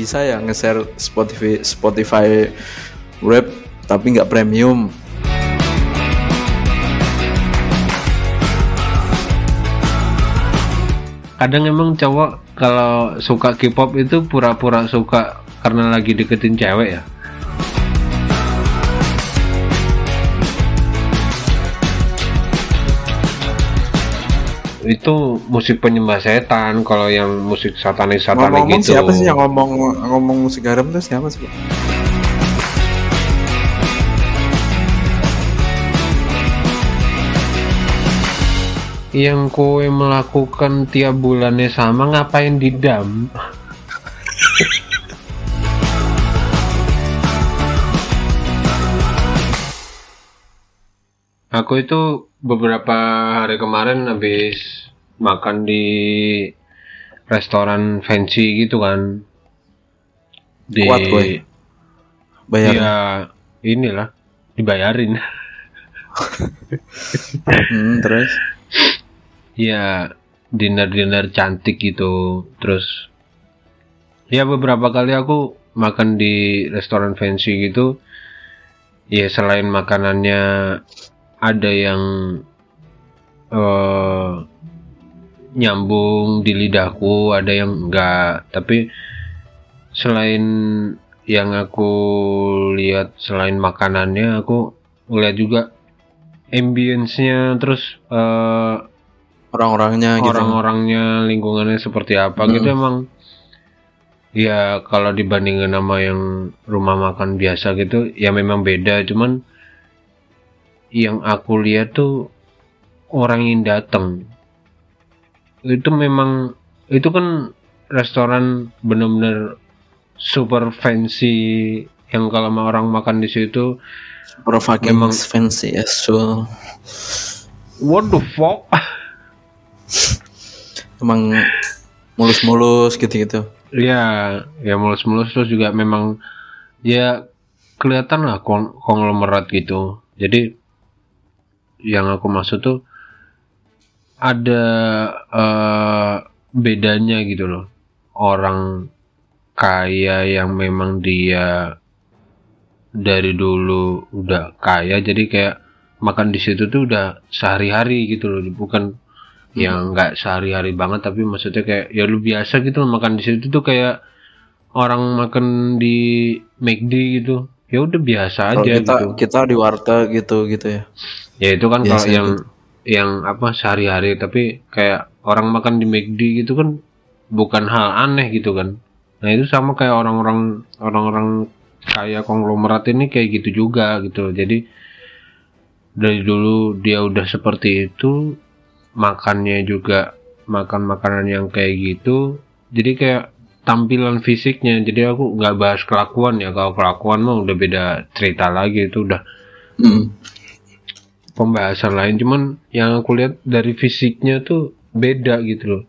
bisa ya nge-share Spotify Spotify Rap tapi nggak premium. kadang emang cowok kalau suka K-pop itu pura-pura suka karena lagi deketin cewek ya itu musik penyembah setan kalau yang musik satanis satanis Ngomong-ngomong gitu. siapa sih yang ngomong ngomong musik garam tuh? Siapa sih? Yang kowe melakukan tiap bulannya sama ngapain di dam? Aku itu beberapa hari kemarin habis makan di restoran fancy gitu kan. Di Kuat, boy. Bayar. ya inilah dibayarin. Hmm, terus? Ya dinner-dinner cantik gitu. Terus ya beberapa kali aku makan di restoran fancy gitu. Ya selain makanannya ada yang eh nyambung di lidahku ada yang enggak tapi selain yang aku lihat selain makanannya aku ngeliat juga ambience-nya terus eh orang-orangnya gitu. orang-orangnya lingkungannya seperti apa Hmm. gitu emang ya kalau dibandingkan sama yang rumah makan biasa gitu ya memang beda cuman yang aku lihat tuh orang yang datang itu memang itu kan restoran bener-bener super fancy yang kalau sama orang makan di situ Pro fucking Memang- fancy as well. what the fuck Emang mulus-mulus gitu-gitu. Ya, ya mulus-mulus terus juga memang ya kelihatan lah kong konglomerat gitu. Jadi yang aku maksud tuh ada eh, bedanya gitu loh. Orang kaya yang memang dia dari dulu udah kaya jadi kayak makan di situ tuh udah sehari-hari gitu loh, bukan yang nggak sehari-hari banget tapi maksudnya kayak ya lu biasa gitu makan di situ tuh kayak orang makan di McD gitu. Ya udah biasa Kalau aja kita gitu. kita di warteg gitu gitu ya. ya itu kan kalau yang yang apa sehari-hari. Tapi kayak orang makan di McD gitu kan bukan hal aneh gitu kan. Nah itu sama kayak orang-orang orang-orang kayak konglomerat ini kayak gitu juga gitu. Jadi dari dulu dia udah seperti itu makannya juga makan makanan yang kayak gitu. Jadi kayak tampilan fisiknya. Jadi aku nggak bahas kelakuan ya. Kalau kelakuan mah udah beda cerita lagi. Itu udah Hmm. Pembahasan lain. Cuman yang aku lihat dari fisiknya tuh beda gitu loh.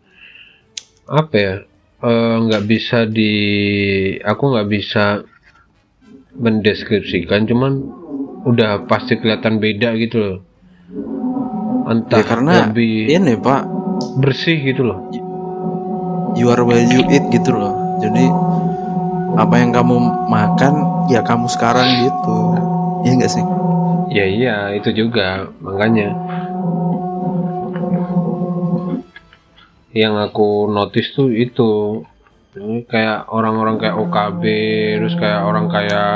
Apa ya? Eh, nggak bisa di aku nggak bisa mendeskripsikan. Cuman udah pasti kelihatan beda gitu loh. Entah Ya karena lebih ini Pak, bersih gitu loh. You are where you eat gitu loh. Jadi apa yang kamu makan ya kamu sekarang gitu. Iya enggak sih? Ya iya itu juga makanya yang aku notice tuh itu ini kayak orang-orang kayak OKB terus kayak orang kayak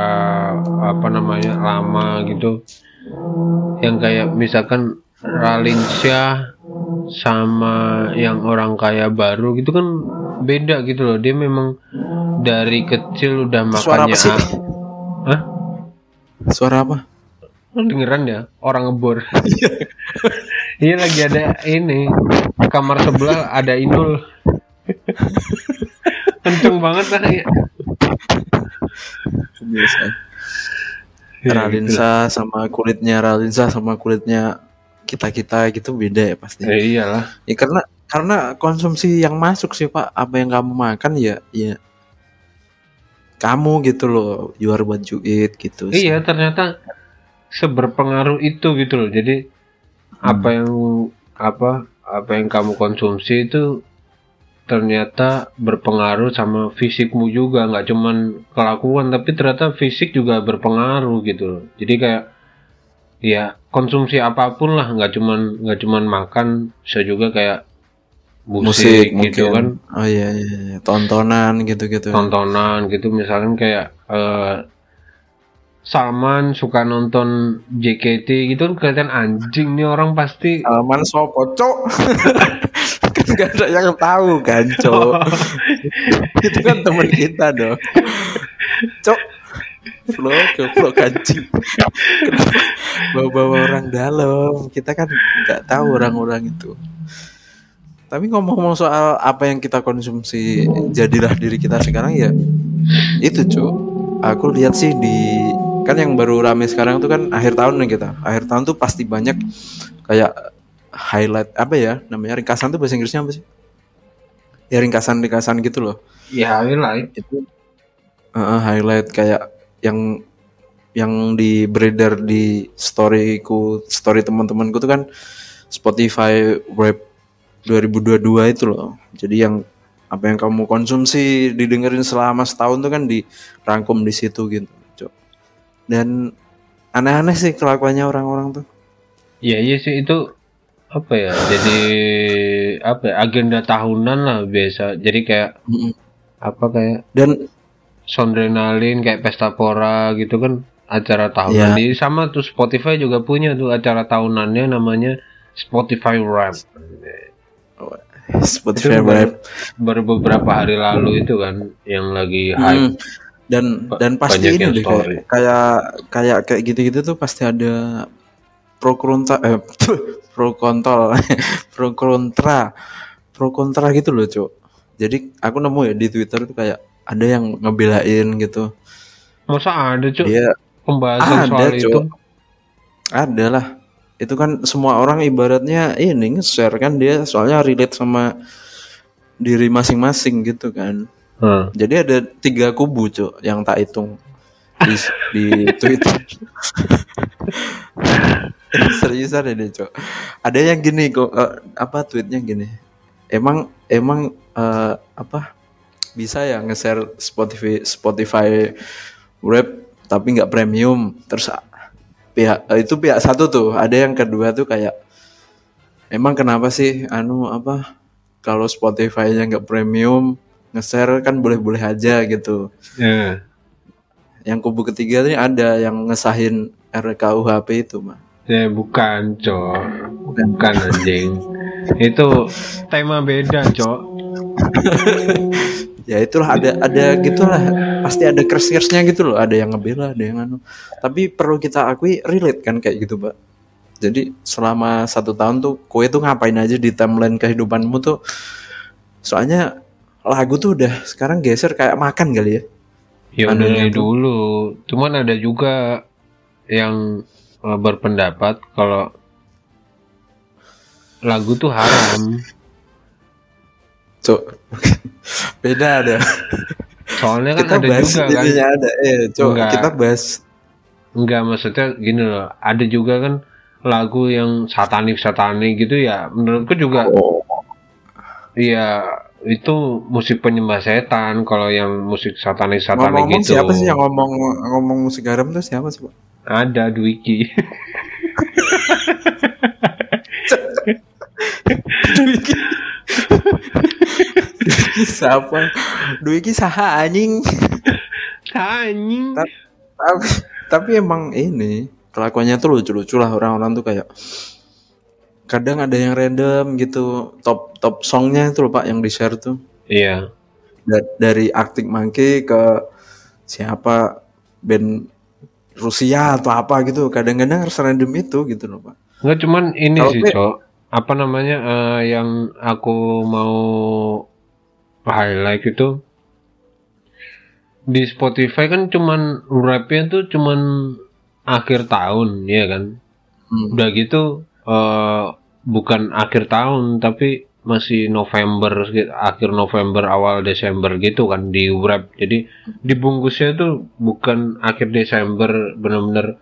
apa namanya lama gitu yang kayak misalkan Ralinsyah sama yang orang kaya baru gitu kan beda gitu loh dia memang dari kecil udah Suara makannya apa sih? Hah? Suara apa? Dengeran ya orang ngebor iya lagi ada ini kamar sebelah ada inul kenceng banget lah ya. Ya, Ralinsa sama kulitnya Ralinsa sama kulitnya kita-kita gitu beda ya pasti. Eh, iyalah Ya karena karena konsumsi yang masuk sih Pak, apa yang kamu makan ya ya kamu gitu loh, you are what you eat gitu. sih. iya ternyata seberpengaruh itu gitu loh. Jadi apa yang apa apa yang kamu konsumsi itu ternyata berpengaruh sama fisikmu juga. Nggak cuman kelakuan tapi ternyata fisik juga berpengaruh gitu loh. Jadi kayak ya konsumsi apa pun lah. Nggak cuman nggak cuman makan bisa juga kayak musik, gitu kan. Mungkin. oh iya, iya iya. Tontonan gitu-gitu. Tontonan gitu. Misalkan kayak eh, Salman suka nonton JKT gitu kan kelihatan anjing nih orang pasti. Salman sopo cok kan gak ada yang tahu kan cok itu kan teman kita dong. Cok Flo kancing kenapa bawa-bawa orang dalam? Kita kan nggak tahu orang-orang itu. Tapi ngomong-ngomong soal apa yang kita konsumsi jadilah diri kita sekarang ya itu cok aku lihat sih di kan yang baru rame sekarang tuh kan akhir tahun nih kita. Akhir tahun tuh pasti banyak kayak highlight apa ya namanya ringkasan tuh bahasa Inggrisnya apa sih? Ya ringkasan ringkasan gitu loh. Ya highlight. Itu uh, highlight kayak yang yang di beredar di storyku story teman-temanku tuh kan Spotify Web 2022 itu loh. Jadi yang apa yang kamu konsumsi didengerin selama setahun tuh kan dirangkum di situ gitu. Dan aneh-aneh sih kelakuannya orang-orang tuh Iya iya sih itu apa ya jadi apa ya, agenda tahunan lah biasa jadi kayak Mm-mm. apa kayak dan Sondrenalin kayak pesta pora gitu kan acara tahunan Iya. Di- sama tuh Spotify juga punya tuh acara tahunannya namanya Spotify Rap Spotify Itu Web baru beberapa hari lalu itu kan yang lagi hype Hmm. Dan Ba- dan pasti ini deh kayak kayak kayak kayak gitu-gitu tuh pasti ada pro kontra eh, pro kontra pro kontra pro kontra gitu loh cok jadi aku nemu ya di twitter tuh kayak ada yang ngebelain gitu. Masa ada cuy dia pembahasan Ada, soal Cuk. itu. Ada lah. Itu kan semua orang ibaratnya ini nge-share kan dia soalnya relate sama diri masing-masing gitu kan Hmm. Jadi ada tiga kubu cok yang tak hitung di, di Twitter. Seriusan ini cok. Ada yang gini kok eh, apa tweetnya gini. Emang emang eh, apa bisa ya nge-share Spotify Spotify Rap tapi nggak premium terus ah, pihak eh, itu pihak satu tuh ada yang kedua tuh kayak emang kenapa sih anu apa kalau Spotify-nya nggak premium nge-share kan boleh-boleh aja gitu. Ya. Yang kubu ketiga nih ada yang ngesahin RKUHP itu mah. Ya bukan, Cok. Bukan anjing. Itu tema beda, Cok. Ya itulah ada ada gitulah pasti ada crash-crashnya gitu loh. Ada yang ngebela, ada yang anu. Tapi perlu kita akui relate kan kayak gitu, Pak. Jadi selama satu tahun tuh kue tuh ngapain aja di timeline kehidupanmu tuh soalnya lagu tuh udah sekarang geser kayak makan kali ya. Ya udah dari tuh. dulu. Cuman ada juga yang eh, berpendapat kalau lagu tuh haram. Cok. Beda ada. Soalnya kan kita ada bahas juga kan. ada. Eh, Cok, Enggak. kita bahas Enggak maksudnya gini loh. Ada juga kan lagu yang satanik-satanik gitu ya. Menurutku juga oh, Iya, itu musik penyembah setan. Kalau yang musik satanik-satanik ngomong-ngomong gitu. siapa sih yang ngomong ngomong musik haram tuh siapa sih, Pak? Ada Dwiki. Dwiki. Dwiki siapa? Dwiki saha anjing. Anjing. tapi tapi emang ini kelakuannya tuh lucu-lucu lah orang-orang tuh kayak kadang ada yang random gitu top top songnya itu loh pak yang di share tuh Iya. Da- dari Arctic Monkey ke siapa band Rusia atau apa gitu kadang-kadang harus random itu gitu loh pak Enggak cuman ini Kalau sih, Cok. Apa namanya eh, yang aku mau highlight itu di Spotify kan cuman rapnya tuh cuman akhir tahun, ya kan? Hmm. Udah gitu eh, bukan akhir tahun tapi masih November akhir November awal Desember gitu kan di wrap. Jadi dibungkusnya tuh bukan akhir Desember bener-bener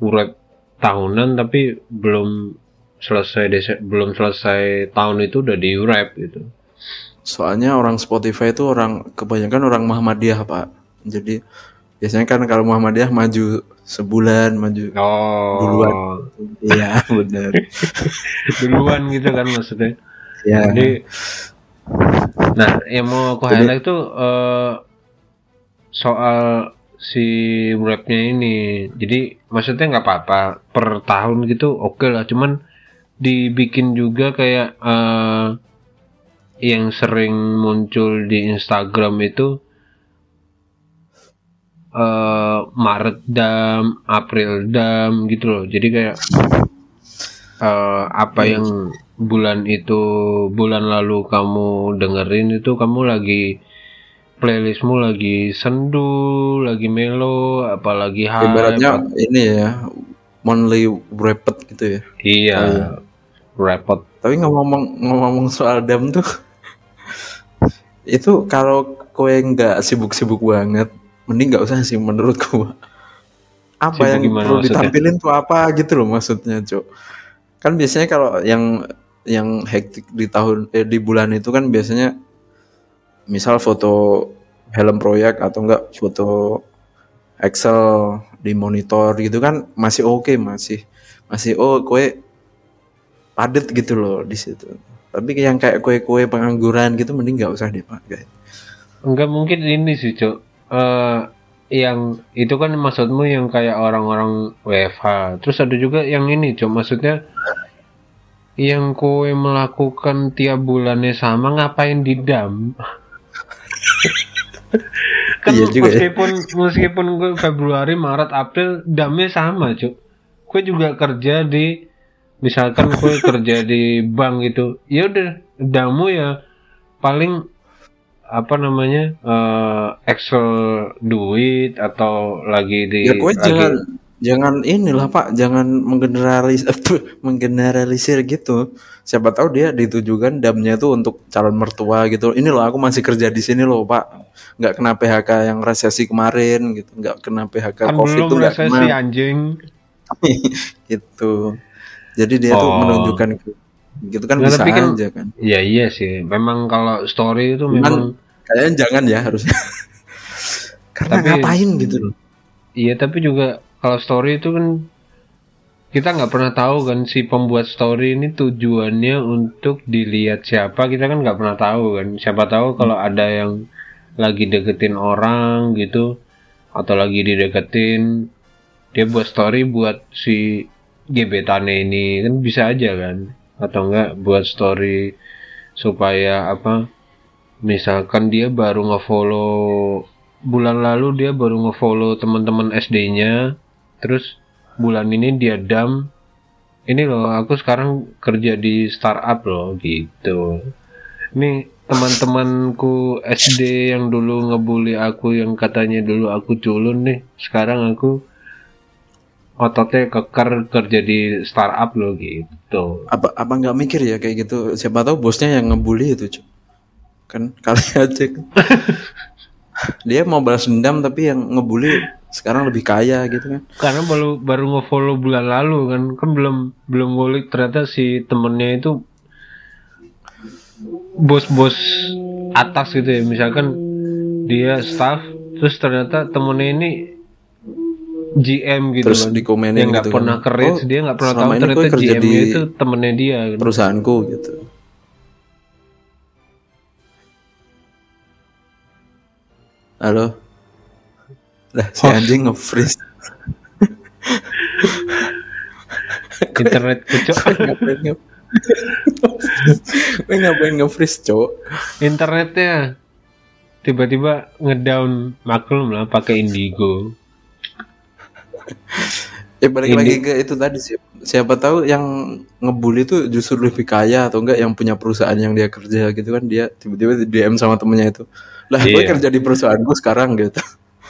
wrap tahunan tapi belum selesai Dese- belum selesai tahun itu udah di wrap gitu. soalnya orang Spotify itu orang kebanyakan orang Muhammadiyah pak jadi biasanya kan kalau Muhammadiyah maju sebulan maju Oh. Duluan. iya benar Duluan gitu kan maksudnya. ya Jadi nah yang mau aku highlight tuh eh, soal si rapnya ini. Jadi maksudnya nggak apa-apa per tahun gitu oke lah. Cuman dibikin juga kayak eh, yang sering muncul di Instagram itu eh Maret dam, April dam gitu loh. Jadi kayak eh, apa yang bulan itu bulan lalu kamu dengerin itu kamu lagi playlistmu lagi sendu, lagi melo, apalagi hype. ibaratnya ini ya monthly rapid gitu ya iya, Oh, iya. repot. tapi ngomong ngomong soal dam tuh itu kalau kowe nggak sibuk-sibuk banget mending nggak usah sih menurut gua apa yang gimana perlu maksudnya? ditampilin tuh apa gitu loh maksudnya cok kan biasanya kalau yang yang hektik di tahun eh, di bulan itu kan biasanya misal foto helm proyek atau enggak foto Excel di monitor gitu kan masih oke masih masih oh kue padet gitu loh di situ tapi yang kayak kue-kue pengangguran gitu mending nggak usah dipakai Enggak mungkin ini sih, Cok. Eh yang itu kan maksudmu yang kayak orang-orang WFH. Terus ada juga yang ini, Cok. Maksudnya yang kowe melakukan tiap bulannya sama ngapain di dam? kan Iya juga ya. meskipun meskipun gue Februari, Maret, April damnya sama, Cok. Gue juga kerja di misalkan gue kerja di bank gitu. Ya udah, damu ya paling apa namanya eh, Excel duit atau lagi di ya kue lagi- jangan jangan inilah pak. Jangan menggeneralis menggeneralisir gitu. Siapa tahu dia ditujukan damnya tuh untuk calon mertua gitu. Ini loh aku masih kerja di sini loh pak. Nggak kena PHK yang resesi kemarin gitu. Nggak kena PHK kan covid belum tuh nggak resesi kena. anjing. Gitu. Jadi dia tuh Oh. menunjukkan ke- gitu kan Nggak, bisa tapi kan- aja kan. Ya iya sih. Memang kalau story itu memang kayaknya jangan ya harusnya karena Tapi- ngapain gitu loh. Iya tapi juga kalau story itu kan kita nggak pernah tahu kan si pembuat story ini tujuannya untuk dilihat siapa. Kita kan nggak pernah tahu kan. Siapa tahu kalau ada yang lagi deketin orang gitu atau lagi dideketin dia buat story buat si gebetannya ini. Kan bisa aja kan atau enggak buat story supaya apa misalkan dia baru ngefollow bulan lalu dia baru ngefollow teman-teman SD-nya terus bulan ini dia dam ini loh aku sekarang kerja di startup loh gitu. Ini teman-temanku SD yang dulu ngebully aku yang katanya dulu aku culun nih sekarang aku ototnya keker kerja di startup loh gitu. Apa apa nggak mikir ya kayak gitu? Siapa tahu bosnya yang ngebully itu Cuk. kan kali aja. Kan. dia mau balas dendam tapi yang ngebully sekarang lebih kaya gitu kan. Karena baru baru ngefollow bulan lalu kan. Kan belum belum ngulik ternyata si temennya itu bos-bos atas gitu ya. Misalkan dia staff terus ternyata temennya ini GM gitu terus kan dikomenin dia nggak gitu pernah kan. kerja Oh, dia nggak pernah tahu ternyata GM di itu temennya dia kan. perusahaanku gitu. Halo? Lah si Host. anjing nge-freeze. Internet nge gue ngapain nge-freeze cowok internetnya tiba-tiba ngedown maklum lah pakai Indigo Ya balik Ini- lagi ke itu tadi sih. Siapa tahu yang ngebully itu justru lebih kaya atau enggak yang punya perusahaan yang dia kerja gitu kan dia tiba-tiba DM sama temennya itu. Lah gue Iya. kerja di perusahaanku sekarang gitu.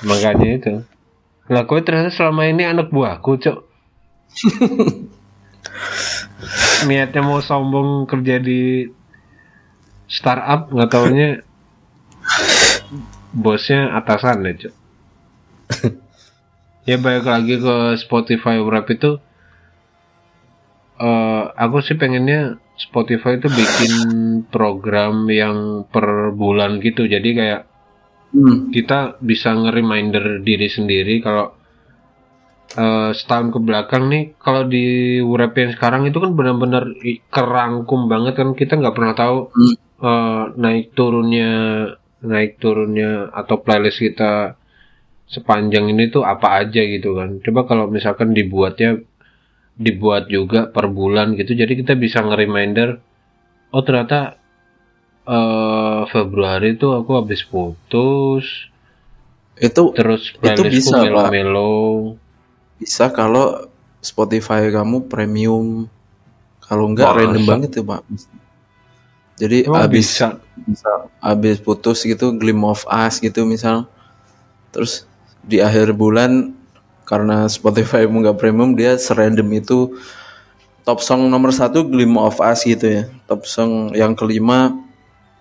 makanya itu lah gue ternyata selama ini anak buahku cok niatnya mau sombong kerja di startup nggak taunya bosnya atasan ya cok ya balik lagi ke Spotify Wrap itu eh, aku sih pengennya Spotify itu bikin program yang per bulan gitu. Jadi kayak Hmm. kita bisa nge-reminder diri sendiri kalau eh, setahun ke belakang nih kalau di rap yang sekarang itu kan benar-benar kerangkum banget kan kita nggak pernah tahu Hmm. eh, naik turunnya naik turunnya atau playlist kita sepanjang ini tuh apa aja gitu kan coba kalau misalkan dibuatnya dibuat juga per bulan gitu jadi kita bisa nge-reminder oh ternyata eh Februari tuh aku habis putus Itu terus Itu bisa, Pak. melo-melo bisa kalau Spotify kamu premium. Kalau enggak Masa? random banget tuh, Pak. Jadi Emang habis bisa bisa habis putus gitu glim of us gitu misal terus di akhir bulan karena Spotify mu nggak premium dia serandom itu top song nomor satu glim of us gitu ya. Top song yang kelima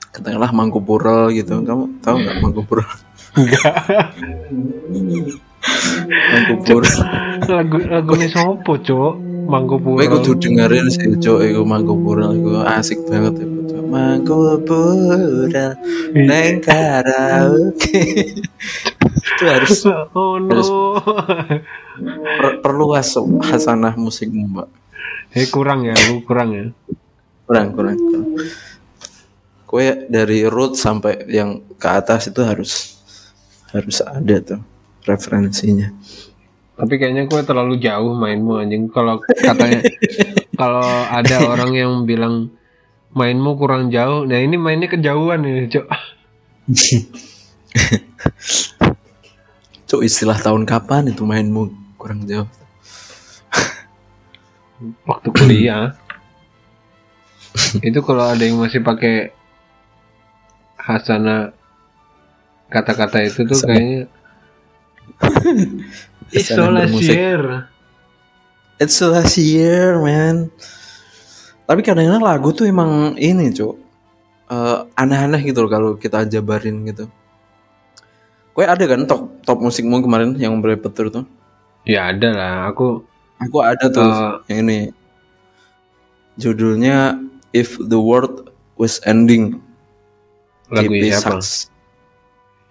katakanlah Mangkupura gitu. Kamu tahu nggak Mangkupura Mangkupura lagu lagunya sopo cok Mangkupura Gue kudu dengerin sih cok iku Mangkupura iku asik banget iku cok Mangkupura neng karaoke itu harus oh no. per- perluas hasanah musikmu mbak. Eh kurang ya lu kurang ya. Kurang kurang, kurang. kue dari root sampai yang ke atas itu harus harus ada tuh referensinya. Tapi kayaknya gue terlalu jauh mainmu anjing. Kalau katanya kalau ada orang yang bilang mainmu kurang jauh. Nah ini mainnya kejauhan ya cok cok istilah tahun kapan itu mainmu kurang jauh waktu kuliah itu kalau ada yang masih pakai hasana kata-kata itu tuh kayaknya Hasana bermusik. isolasier It's the last year, man. Tapi kadang-kadang lagu tuh emang ini, Cuk. Eh, aneh-aneh gitu loh kalau kita jabarin gitu. Kue ada kan top top musikmu kemarin yang berpetur tuh? ya ada lah aku Aku ada tuh Eh. yang ini. Judulnya If the World Was Ending. lagu JP ini apa Sax.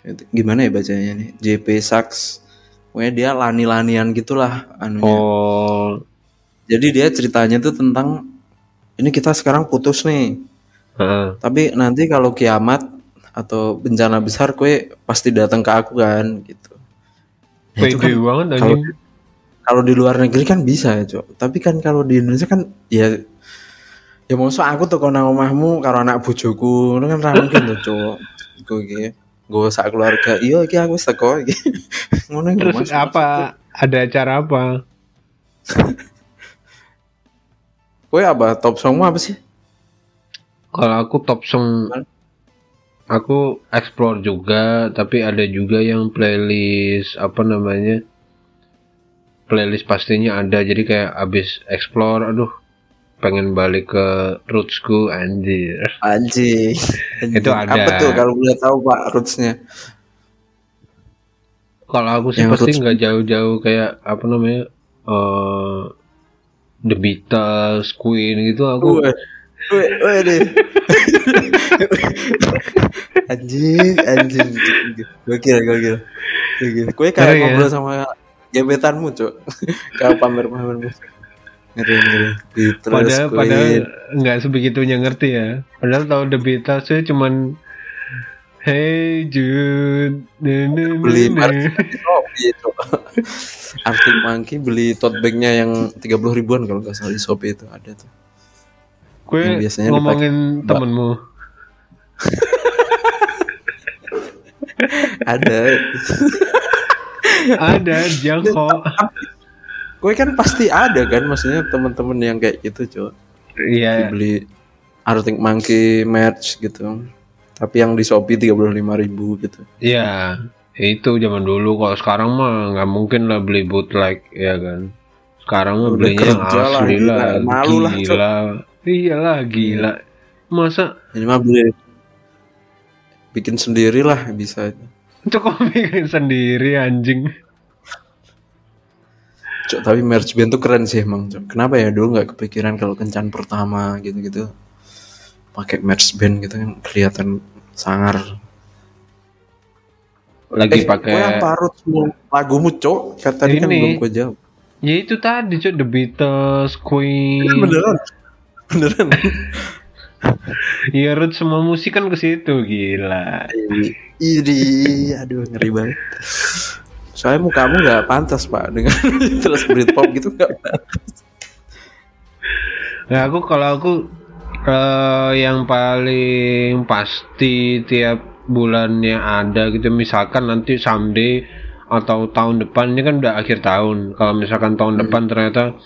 Itu Gimana ya bacanya nih? JP Sax. Pokoknya dia lani-lanian gitulah anunya. oh Jadi dia ceritanya tuh tentang ini kita sekarang putus nih. heeh. Tapi nanti kalau kiamat atau bencana besar kue pasti datang ke aku kan gitu. Nah, itu kan banget kalau kalau di luar negeri kan bisa ya, Cok. Tapi kan kalau di Indonesia kan ya ya maksud aku tuh kalau omahmu karo anak bojoku, itu kan ra mungkin tuh, Cok. Gue iki gue sak keluarga, iya iki aku teko iki. Ngono terus apa ada acara apa Kowe apa top songmu apa sih? kalau aku top song aku explore juga tapi ada juga yang playlist apa namanya playlist pastinya ada jadi kayak abis explore aduh pengen balik ke rootsku anjir Anjing. Itu ada. Apa tuh kalau boleh tahu Pak rootsnya? kalau aku sih Yang pasti nggak jauh-jauh kayak apa namanya eh The Beatles, Queen gitu aku Weh, deh. anjing, anjing. Gokil, gokil. Gokil. Kue kayak Ngeri ya? ngobrol sama gebetanmu, Cok. kayak pamer-pamer Ngeri, ngeri. Beatles, padahal Queen. padahal nggak sebegitunya ngerti ya padahal tahu The Beatles sih cuman Hey Jude beli na. merch di Shopee, Cok. Arctic Monkey beli tote bagnya yang 30 ribuan kalau nggak salah di Shopee itu ada tuh. Gue biasanya ngomongin Mbak. temenmu Ada. ada jangko Kue kan pasti ada kan, maksudnya teman-teman yang kayak gitu, Cok. iya beli Arctic Monkey merch gitu tapi yang di Shopee 35.000 ribu gitu iya itu zaman dulu kalau sekarang mah nggak mungkin lah beli bootleg ya kan sekarang mah belinya yang lah, asli gila. lah Malu lah, Cok. Gila iyalah gila masa ini mah beli bikin sendiri lah bisa cukup bikin sendiri anjing Cok, tapi merch band tuh keren sih emang. Cok. Kenapa ya dulu nggak kepikiran kalau kencan pertama gitu-gitu pakai merch band gitu kan kelihatan sangar. lagi Eh, pakai gua yang parut semua lagumu, Cok. Kan tadi kan Ini. belum gue jawab. ya itu tadi cuy The Beatles Queen Beneran. Beneran. ya Ruth semua musik kan ke situ gila Iri, aduh ngeri banget. Soalnya mukamu nggak pantas pak dengan terus Britpop gitu nggak pantas. Nah aku kalau aku eh, yang paling pasti tiap bulannya ada gitu misalkan nanti someday atau tahun depan ini kan udah akhir tahun kalau misalkan tahun depan ternyata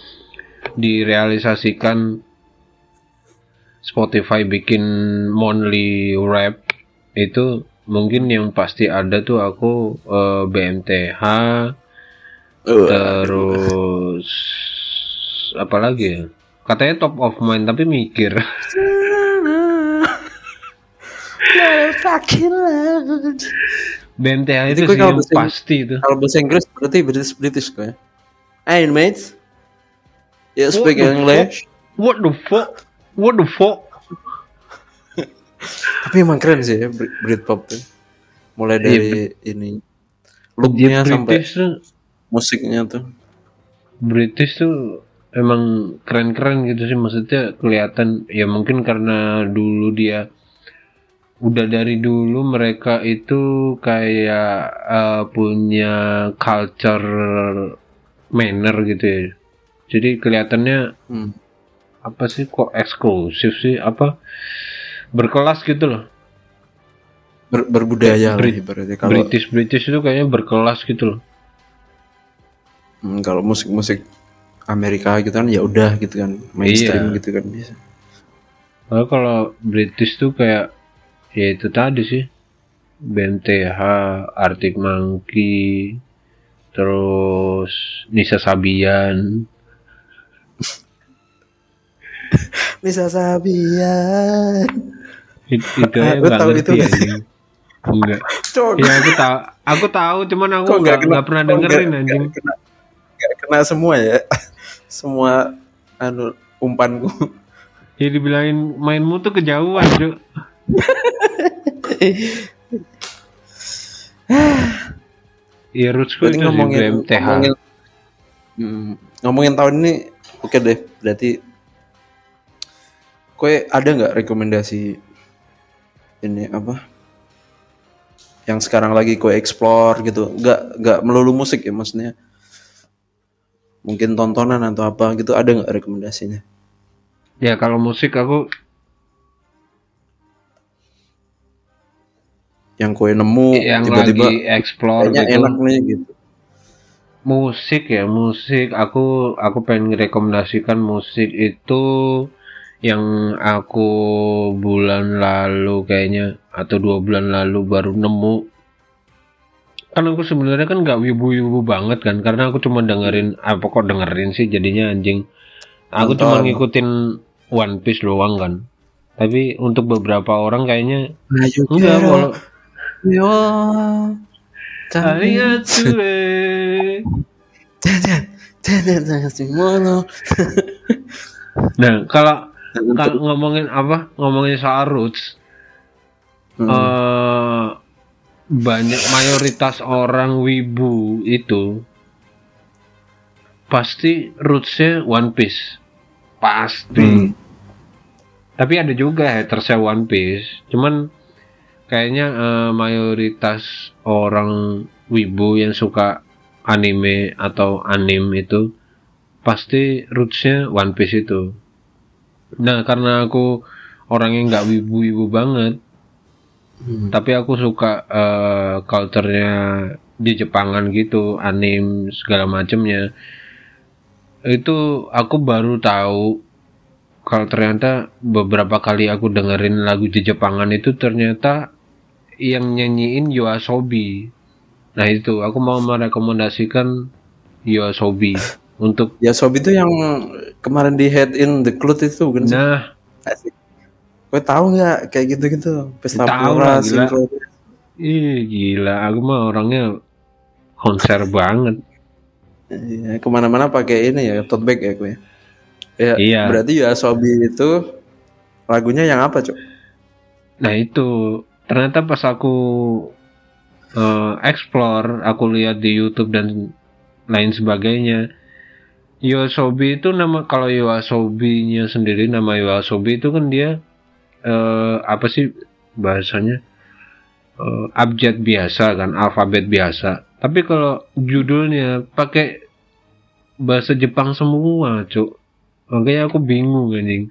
direalisasikan Spotify bikin monthly rap itu mungkin yang pasti ada tuh aku eh, BMTH Eh, terus apa lagi ya? Katanya top of mind tapi mikir. BMTH Itu itu gue sih yang pasti itu. Kalau bahasa Inggris berarti British British kok ya. Hey mates, you speak What the English? what the fuck what the fuck Tapi emang keren sih ya Brit- Britpop tuh. Mulai Iya, dari ini looknya sampai British tuh musiknya tuh. British tuh emang keren-keren gitu sih maksudnya kelihatan ya mungkin karena dulu dia udah dari dulu mereka itu kayak eh, punya culture manner gitu ya jadi kelihatannya Hmm. Apa sih kok eksklusif sih? Apa? Berkelas gitu loh. Ber- berbudaya lah Brit- ibaratnya. Kalau British British itu kayaknya berkelas gitu loh. Hmm, kalau musik-musik Amerika gitu kan ya udah gitu kan. Mainstream Iya. gitu kan bisa. Lalu kalau British tuh kayak ya itu tadi sih. BMTH, Arctic Monkey, terus Nisa Sabian, Bisa Sabian. itu, itu nggak tahu itu anjing. Enggak. Ya aku tahu, aku tahu cuman aku kok nggak nggak pernah dengerin anjing. nggak kena, semua ya. semua anu umpanku. Ya dibilangin mainmu tuh kejauhan, Cuk. Ya rootsku Berarti itu ngomongin BMTH. ngomongin, Hmm, ngomongin tahun ini oke deh. Berarti kue ada nggak rekomendasi ini apa? Yang sekarang lagi kue explore gitu. Nggak nggak melulu musik ya maksudnya. Mungkin tontonan atau apa gitu ada nggak rekomendasinya? Ya kalau musik aku Yang kue nemu yang tiba-tiba lagi explore gitu. enak nih gitu. Musik ya, musik. Aku aku pengen rekomendasikan musik itu yang aku bulan lalu kayaknya atau dua bulan lalu baru nemu. Kan aku sebenarnya kan nggak wibu-wibu banget kan, karena aku cuma dengerin apa kok dengerin sih jadinya anjing. Aku cuma ngikutin One Piece doang kan. Tapi untuk beberapa orang kayaknya enggak kalau Yo. Nah, kalau kalau ngomongin apa? Ngomongin soal roots, Hmm. eh, banyak mayoritas orang wibu itu pasti rootsnya One Piece, pasti. Hmm. Tapi ada juga hatersnya One Piece, cuman kayaknya eh, mayoritas orang wibu yang suka anime atau anim itu pasti rootsnya One Piece itu. Nah karena aku orang yang nggak wibu-wibu banget, Hmm. tapi aku suka eh, culture-nya di Jepangan gitu, anim segala macemnya. Itu aku baru tahu kalau ternyata beberapa kali aku dengerin lagu di Jepangan itu ternyata yang nyanyiin Yoasobi. Nah itu aku mau merekomendasikan Yoasobi untuk Ya Sobi itu yang kemarin di head in the cloud itu bukan sih? nah Asik. Gue tahu nggak kayak gitu-gitu pesta pura, sinkro. Ih gila, aku mah orangnya konser banget. Iya, ke mana-mana pakai ini ya, tote bag ya gue. Ya, Iya. berarti ya Sobi itu lagunya yang apa, Cuk? Nah itu ternyata pas aku eh, explore, aku lihat di YouTube dan lain sebagainya. Yoasobi itu nama kalau Yoasobi-nya sendiri nama Yoasobi itu kan dia eh, apa sih bahasanya Eh, abjad biasa kan alfabet biasa. Tapi kalau judulnya pakai bahasa Jepang semua, cuk. Makanya aku bingung anjing.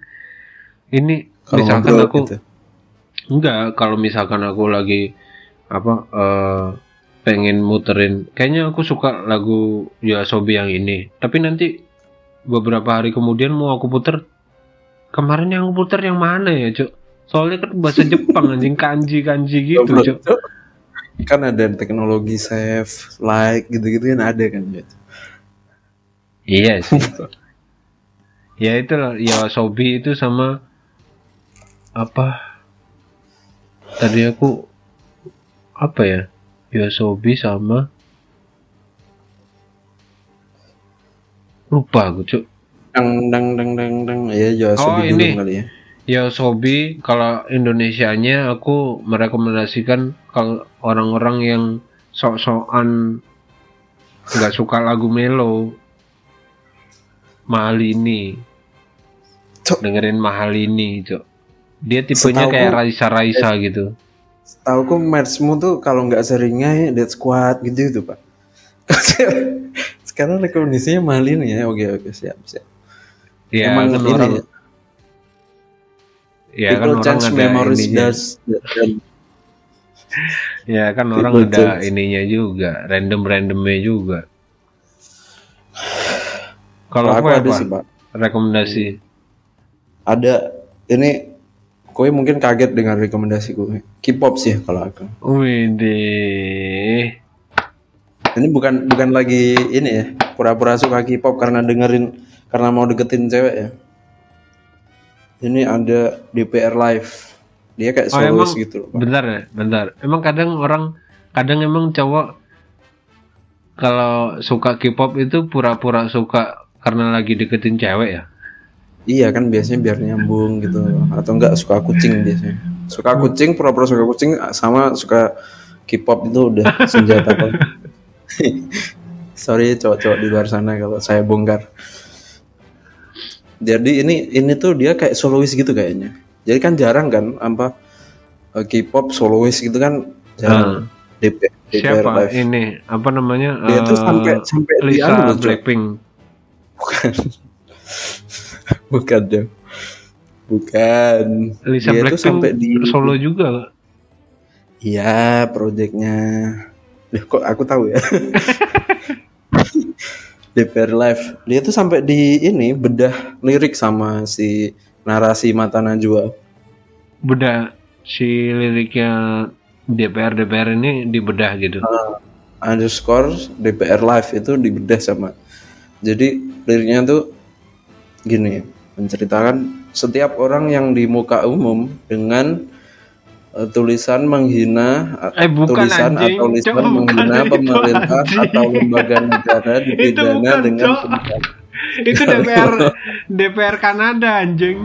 Ini Kalau misalkan aku gitu. Enggak, kalau misalkan aku lagi apa eh pengen muterin, kayaknya aku suka lagu Yoasobi yang ini. Tapi nanti beberapa hari kemudian mau aku puter, kemarin yang aku puter yang mana ya, Cuk? Soalnya kan bahasa Jepang anjing kanji-kanji gitu, Goblok, Cuk. Cuk. Kan ada teknologi save, like gitu-gitu kan ada kan. Cuk. Iya sih. ya itu lah, Yoasobi itu sama apa? Tadi aku apa ya? Yoasobi sama lupa aku cuk Dang dang dang dang dang. Ya, ya Oh, ini. kali ya. Yoasobi kalau Indonesianya aku merekomendasikan kalau orang-orang yang sok-sokan nggak suka lagu melo Mahalini Cuk. dengerin Mahalini cuk dia tipenya kayak Raisa Raisa gitu Tahu kok merchmu tuh kalau nggak seringnya Dead Squad gitu itu pak. Sekarang rekomendasinya mahal ini ya. Oke oke siap siap. ya Emang kan ini orang ya. ya kan People orang change ada memories does ya kan orang People ada change. ininya juga random randomnya juga kalau kalau aku aku ada apa sih pak. rekomendasi Ada ini Kowe mungkin kaget dengan rekomendasi gue. K-pop sih kalau aku. Widih. Ini bukan bukan lagi ini ya, pura-pura suka K-pop karena dengerin karena mau deketin cewek ya. Ini ada DPR Live. Dia kayak Oh, emang- gitu loh. Bentar ya, bentar. Emang kadang orang, kadang emang cowok kalau suka K-pop itu pura-pura suka karena lagi deketin cewek ya. Iya kan biasanya biar nyambung gitu atau enggak suka kucing biasanya. Suka kucing, pura-pura suka kucing sama suka K-pop itu udah senjata Pak. Sorry cowok-cowok di luar sana kalau saya bongkar. Jadi ini ini tuh dia kayak solois gitu kayaknya. Jadi kan jarang kan apa eh, K-pop solois gitu kan jarang. DP, DPR Siapa Live. ini? Apa namanya? Dia tuh Eh, sampai sampai Lisa. Blackpink. Bukan. Bukan dong. Bukan. Lisa Dia tuh Blackpink sampai di solo juga. Iya, proyeknya. Loh, kok aku tahu ya? DPR Live. Dia tuh sampai di ini bedah lirik sama si narasi Mata Najwa. Beda si liriknya DPR DPR ini dibedah gitu. Underscore DPR Live itu dibedah sama. Jadi liriknya tuh gini, menceritakan setiap orang yang di muka umum dengan eh, tulisan menghina Eh, bukan, tulisan anjing. atau lisan Coba bukan, menghina pemerintah anjing. atau lembaga negara dipidana dengan itu DPR DPR Kanada anjing.